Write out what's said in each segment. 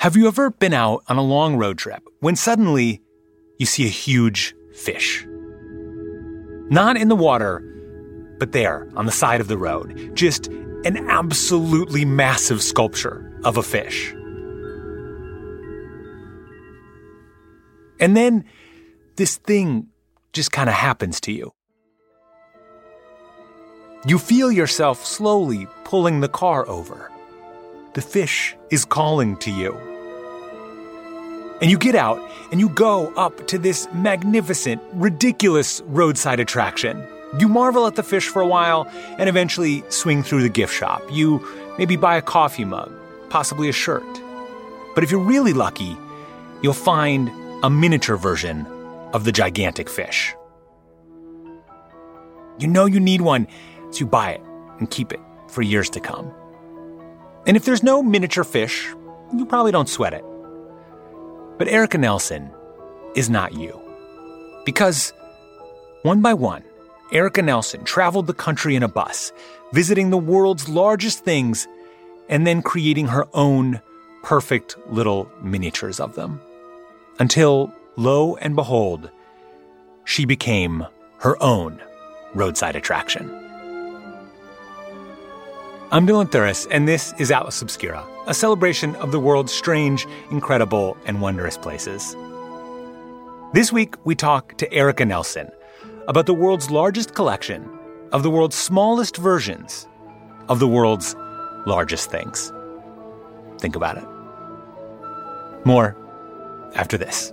Have you ever been out on a long road trip when suddenly you see a huge fish? Not in the water, but there on the side of the road. Just an absolutely massive sculpture of a fish. And then this thing just kind of happens to you. You feel yourself slowly pulling the car over. The fish is calling to you. And you get out and you go up to this magnificent, ridiculous roadside attraction. You marvel at the fish for a while and eventually swing through the gift shop. You maybe buy a coffee mug, possibly a shirt. But if you're really lucky, you'll find a miniature version of the gigantic fish. You know you need one, so you buy it and keep it for years to come. And if there's no miniature fish, you probably don't sweat it. But Erika Nelson is not you. Because one by one, Erika Nelson traveled the country in a bus, visiting the world's largest things and then creating her own perfect little miniatures of them. Until, lo and behold, she became her own roadside attraction. I'm Dylan Thuras, and this is Atlas Obscura, a celebration of the world's strange, incredible, and wondrous places. This week, we talk to Erika Nelson about the world's largest collection of the world's smallest versions of the world's largest things. Think about it. More after this.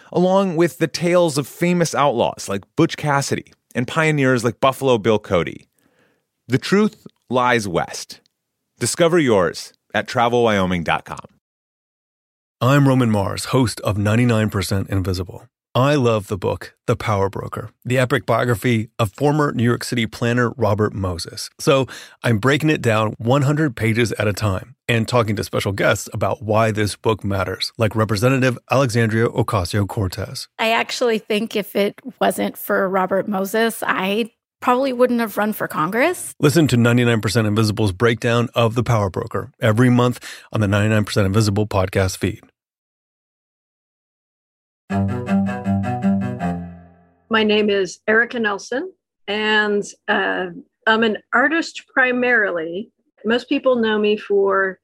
along with the tales of famous outlaws like Butch Cassidy and pioneers like Buffalo Bill Cody. The truth lies west. Discover yours at travelwyoming.com. I'm Roman Mars, host of 99% Invisible. I love the book, The Power Broker, the epic biography of former New York City planner Robert Moses. So I'm breaking it down 100 pages at a time and talking to special guests about why this book matters, like Representative Alexandria Ocasio Cortez. I actually think if it wasn't for Robert Moses, I probably wouldn't have run for Congress. Listen to 99% Invisible's breakdown of The Power Broker every month on the 99% Invisible podcast feed. My name is Erika Nelson, and uh, I'm an artist primarily. Most people know me for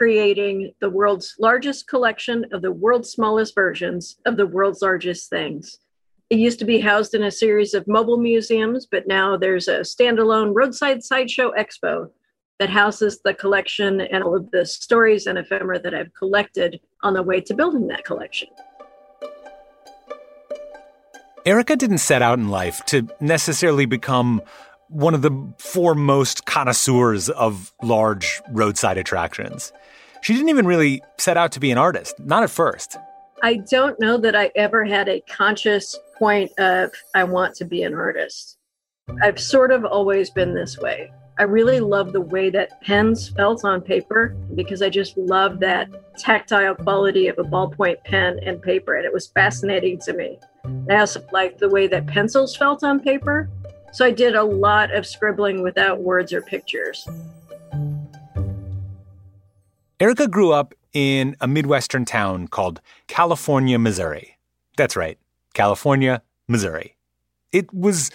creating the world's largest collection of the world's smallest versions of the world's largest things. It used to be housed in a series of mobile museums, but now there's a standalone roadside sideshow expo that houses the collection and all of the stories and ephemera that I've collected on the way to building that collection. Erika didn't set out in life to necessarily become one of the foremost connoisseurs of large roadside attractions. She didn't even really set out to be an artist, not at first. I don't know that I ever had a conscious point of, I want to be an artist. I've sort of always been this way. I really love the way that pens felt on paper because I just love that tactile quality of a ballpoint pen and paper, and it was fascinating to me. I also liked the way that pencils felt on paper, so I did a lot of scribbling without words or pictures. Erika grew up in a Midwestern town called California, Missouri. That's right, California, Missouri. It was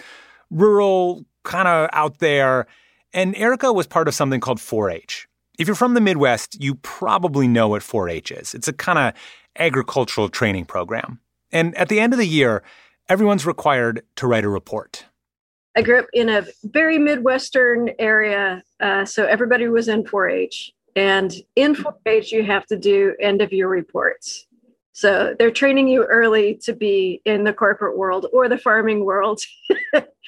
rural, kind of out there, and Erika was part of something called 4 H. If you're from the Midwest, you probably know what 4 H is. It's a kind of agricultural training program. And at the end of the year, everyone's required to write a report. I grew up in a very Midwestern area, uh, so everybody was in 4 H. And in 4 H, you have to do end of year reports. So they're training you early to be in the corporate world or the farming world.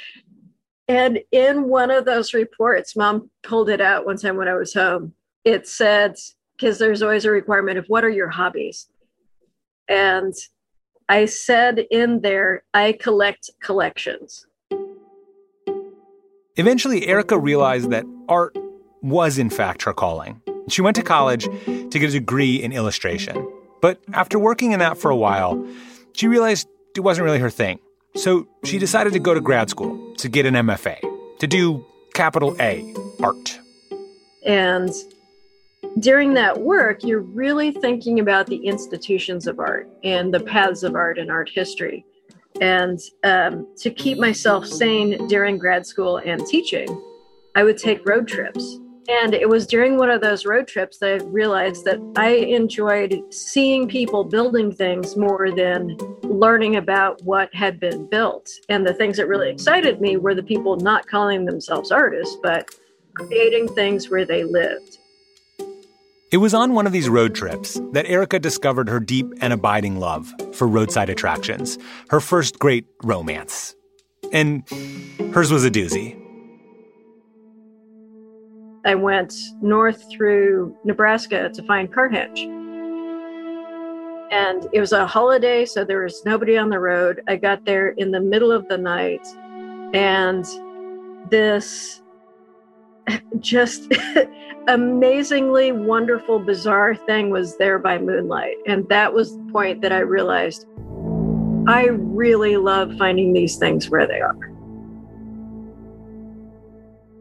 and in one of those reports, mom pulled it out one time when I was home. It said, because there's always a requirement of what are your hobbies? And I said in there, I collect collections. Eventually, Erika realized that art was, in fact, her calling. She went to college to get a degree in illustration. But after working in that for a while, she realized it wasn't really her thing. So she decided to go to grad school to get an MFA, to do capital A, art. And during that work, you're really thinking about the institutions of art and the paths of art and art history. And um, to keep myself sane during grad school and teaching, I would take road trips. And it was during one of those road trips that I realized that I enjoyed seeing people building things more than learning about what had been built. And the things that really excited me were the people not calling themselves artists, but creating things where they lived. It was on one of these road trips that Erika discovered her deep and abiding love for roadside attractions, her first great romance. And hers was a doozy. I went north through Nebraska to find Carhenge. And it was a holiday, so there was nobody on the road. I got there in the middle of the night, and this just amazingly wonderful, bizarre thing was there by moonlight. And that was the point that I realized I really love finding these things where they are.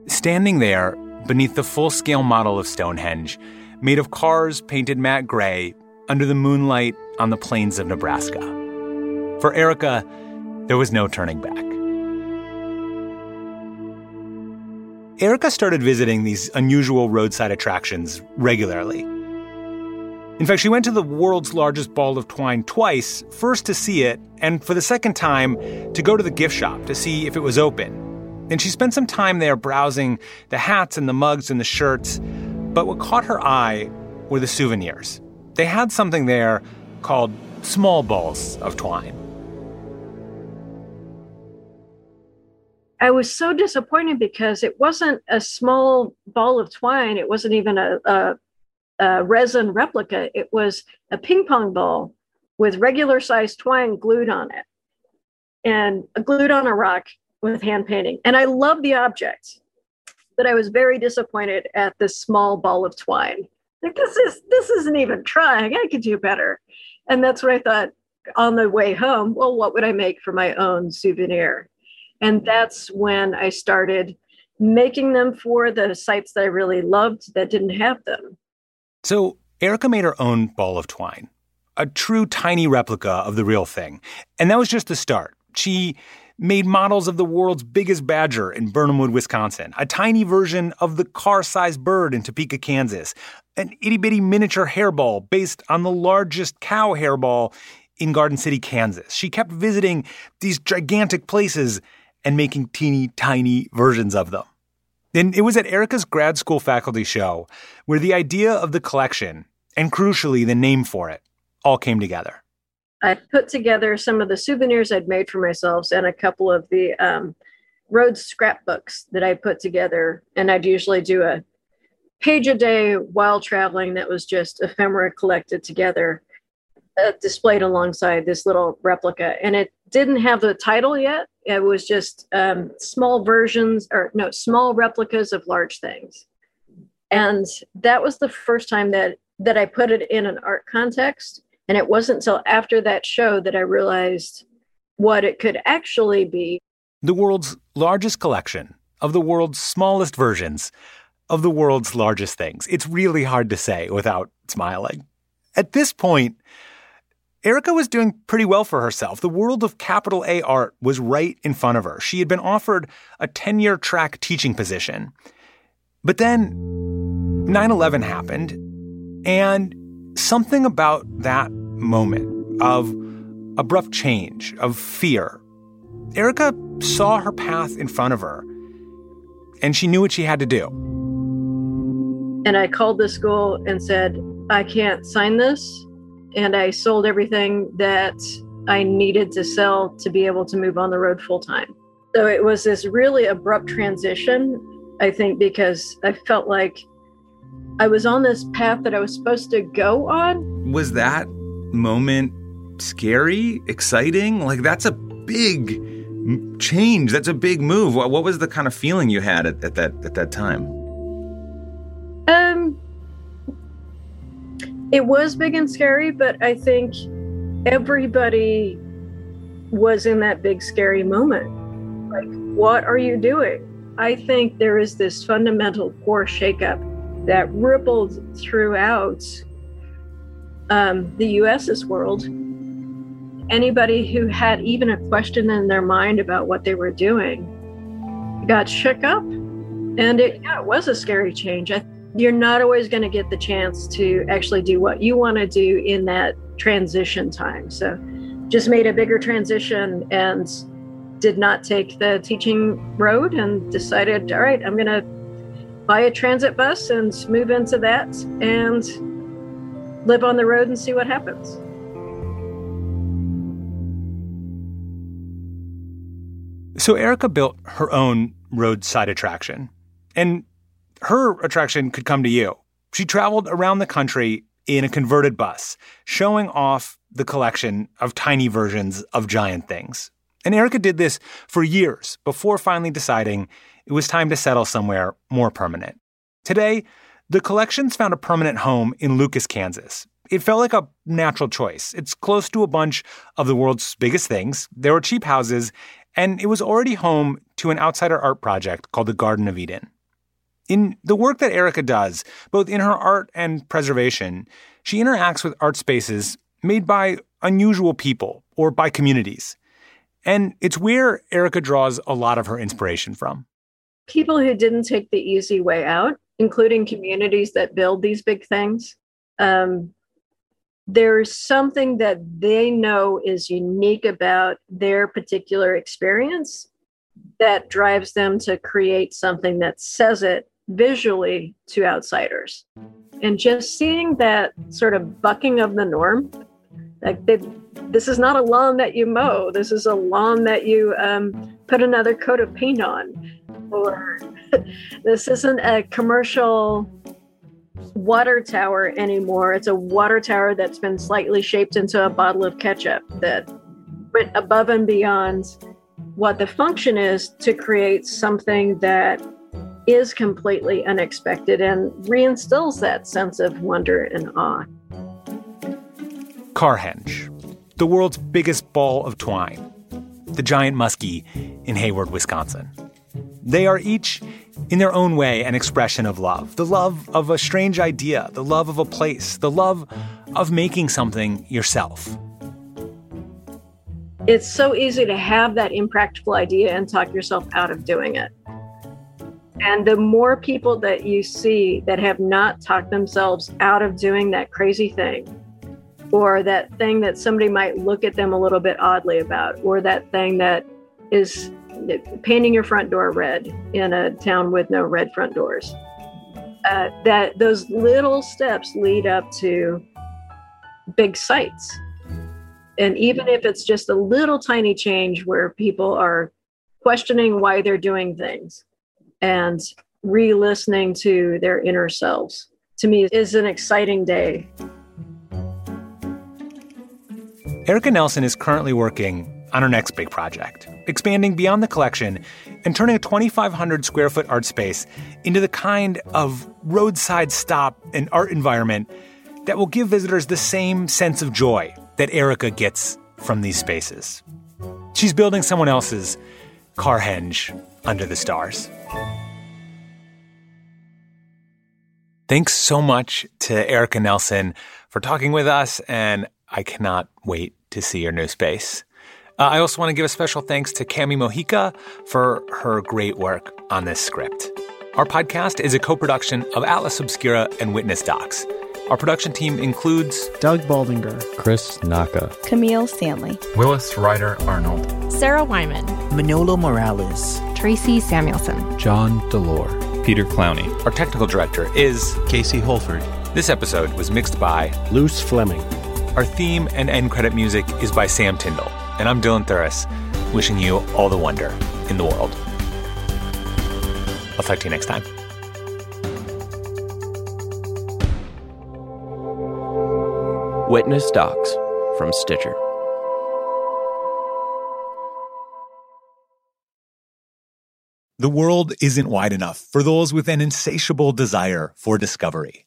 Standing there beneath the full scale model of Stonehenge, made of cars painted matte gray under the moonlight on the plains of Nebraska. For Erika, there was no turning back. Erika started visiting these unusual roadside attractions regularly. In fact, she went to the world's largest ball of twine twice, first to see it, and for the second time, to go to the gift shop to see if it was open. And she spent some time there browsing the hats and the mugs and the shirts. But what caught her eye were the souvenirs. They had something there called small balls of twine. I was so disappointed because it wasn't a small ball of twine. It wasn't even a, a, a resin replica. It was a ping pong ball with regular sized twine glued on it and glued on a rock with hand painting. And I love the object, but I was very disappointed at this small ball of twine. Like this is this isn't even trying. I could do better. And that's what I thought on the way home. Well, what would I make for my own souvenir? And that's when I started making them for the sites that I really loved that didn't have them. So Erika made her own ball of twine, a true tiny replica of the real thing. And that was just the start. She made models of the world's biggest badger in Birnamwood, Wisconsin, a tiny version of the car sized bird in Topeka, Kansas, an itty bitty miniature hairball based on the largest cow hairball in Garden City, Kansas. She kept visiting these gigantic places and making teeny tiny versions of them. And it was at Erika's grad school faculty show where the idea of the collection, and crucially the name for it, all came together. I put together some of the souvenirs I'd made for myself and a couple of the um, road scrapbooks that I put together. And I'd usually do a page a day while traveling that was just ephemera collected together, uh, displayed alongside this little replica. And it didn't have the title yet. It was just um, small versions or no, small replicas of large things. And that was the first time that that I put it in an art context. And it wasn't until after that show that I realized what it could actually be. The world's largest collection of the world's smallest versions of the world's largest things. It's really hard to say without smiling. At this point, Erika was doing pretty well for herself. The world of capital A art was right in front of her. She had been offered a tenure track teaching position. But then 9 11 happened, and something about that moment of abrupt change, of fear, Erika saw her path in front of her, and she knew what she had to do. And I called the school and said, I can't sign this and I sold everything that I needed to sell to be able to move on the road full time. So it was this really abrupt transition, I think, because I felt like I was on this path that I was supposed to go on. Was that moment scary, exciting? Like, that's a big change. That's a big move. What, what was the kind of feeling you had at, at that at that time? Um, it was big and scary, but I think everybody was in that big scary moment. Like, what are you doing? I think there is this fundamental core shakeup that rippled throughout um, the US's world. Anybody who had even a question in their mind about what they were doing got shook up. And it, yeah, it was a scary change. I, you're not always going to get the chance to actually do what you want to do in that transition time. So just made a bigger transition and did not take the teaching road and decided, all right, I'm going to buy a transit bus and move into that and live on the road and see what happens. So Erika built her own roadside attraction, and her attraction could come to you. She traveled around the country in a converted bus, showing off the collection of tiny versions of giant things. And Erika did this for years before finally deciding it was time to settle somewhere more permanent. Today, the collection's found a permanent home in Lucas, Kansas. It felt like a natural choice. It's close to a bunch of the world's biggest things. There were cheap houses, and it was already home to an outsider art project called the Garden of Eden. In the work that Erika does, both in her art and preservation, she interacts with art spaces made by unusual people or by communities. And it's where Erika draws a lot of her inspiration from. People who didn't take the easy way out, including communities that build these big things, um, there's something that they know is unique about their particular experience that drives them to create something that says it visually to outsiders. And just seeing that sort of bucking of the norm, like they, this is not a lawn that you mow, this is a lawn that you um, put another coat of paint on, or this isn't a commercial water tower anymore. It's a water tower that's been slightly shaped into a bottle of ketchup that went above and beyond what the function is to create something that is completely unexpected and reinstills that sense of wonder and awe. Carhenge, the world's biggest ball of twine, the giant muskie in Hayward, Wisconsin. They are each, in their own way, an expression of love the love of a strange idea, the love of a place, the love of making something yourself. It's so easy to have that impractical idea and talk yourself out of doing it. And the more people that you see that have not talked themselves out of doing that crazy thing, or that thing that somebody might look at them a little bit oddly about, or that thing that is painting your front door red in a town with no red front doors. Uh, that those little steps lead up to big sites. And even if it's just a little tiny change where people are questioning why they're doing things and re listening to their inner selves, to me is an exciting day. Erika Nelson is currently working on her next big project, expanding beyond the collection and turning a 2,500 square foot art space into the kind of roadside stop and art environment that will give visitors the same sense of joy that Erika gets from these spaces. She's building someone else's Carhenge under the stars. Thanks so much to Erika Nelson for talking with us, and I cannot wait to see your new space. Uh, I also want to give a special thanks to Cami Mojica for her great work on this script. Our podcast is a co production of Atlas Obscura and Witness Docs. Our production team includes Doug Baldinger, Chris Naka, Camille Stanley, Willis Ryder Arnold, Sarah Wyman, Manolo Morales, Tracy Samuelson, John Delore, Peter Clowney. Our technical director is Casey Holford. This episode was mixed by Luce Fleming. Our theme and end credit music is by Sam Tyndall, and I'm Dylan Thuras, wishing you all the wonder in the world. I'll talk to you next time. Witness Docs from Stitcher. The world isn't wide enough for those with an insatiable desire for discovery.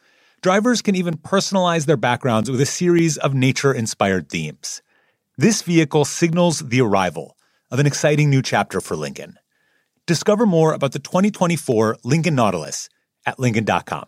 Drivers can even personalize their backgrounds with a series of nature inspired themes. This vehicle signals the arrival of an exciting new chapter for Lincoln. Discover more about the 2024 Lincoln Nautilus at Lincoln.com.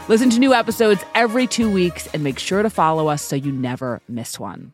Listen to new episodes every two weeks and make sure to follow us so you never miss one.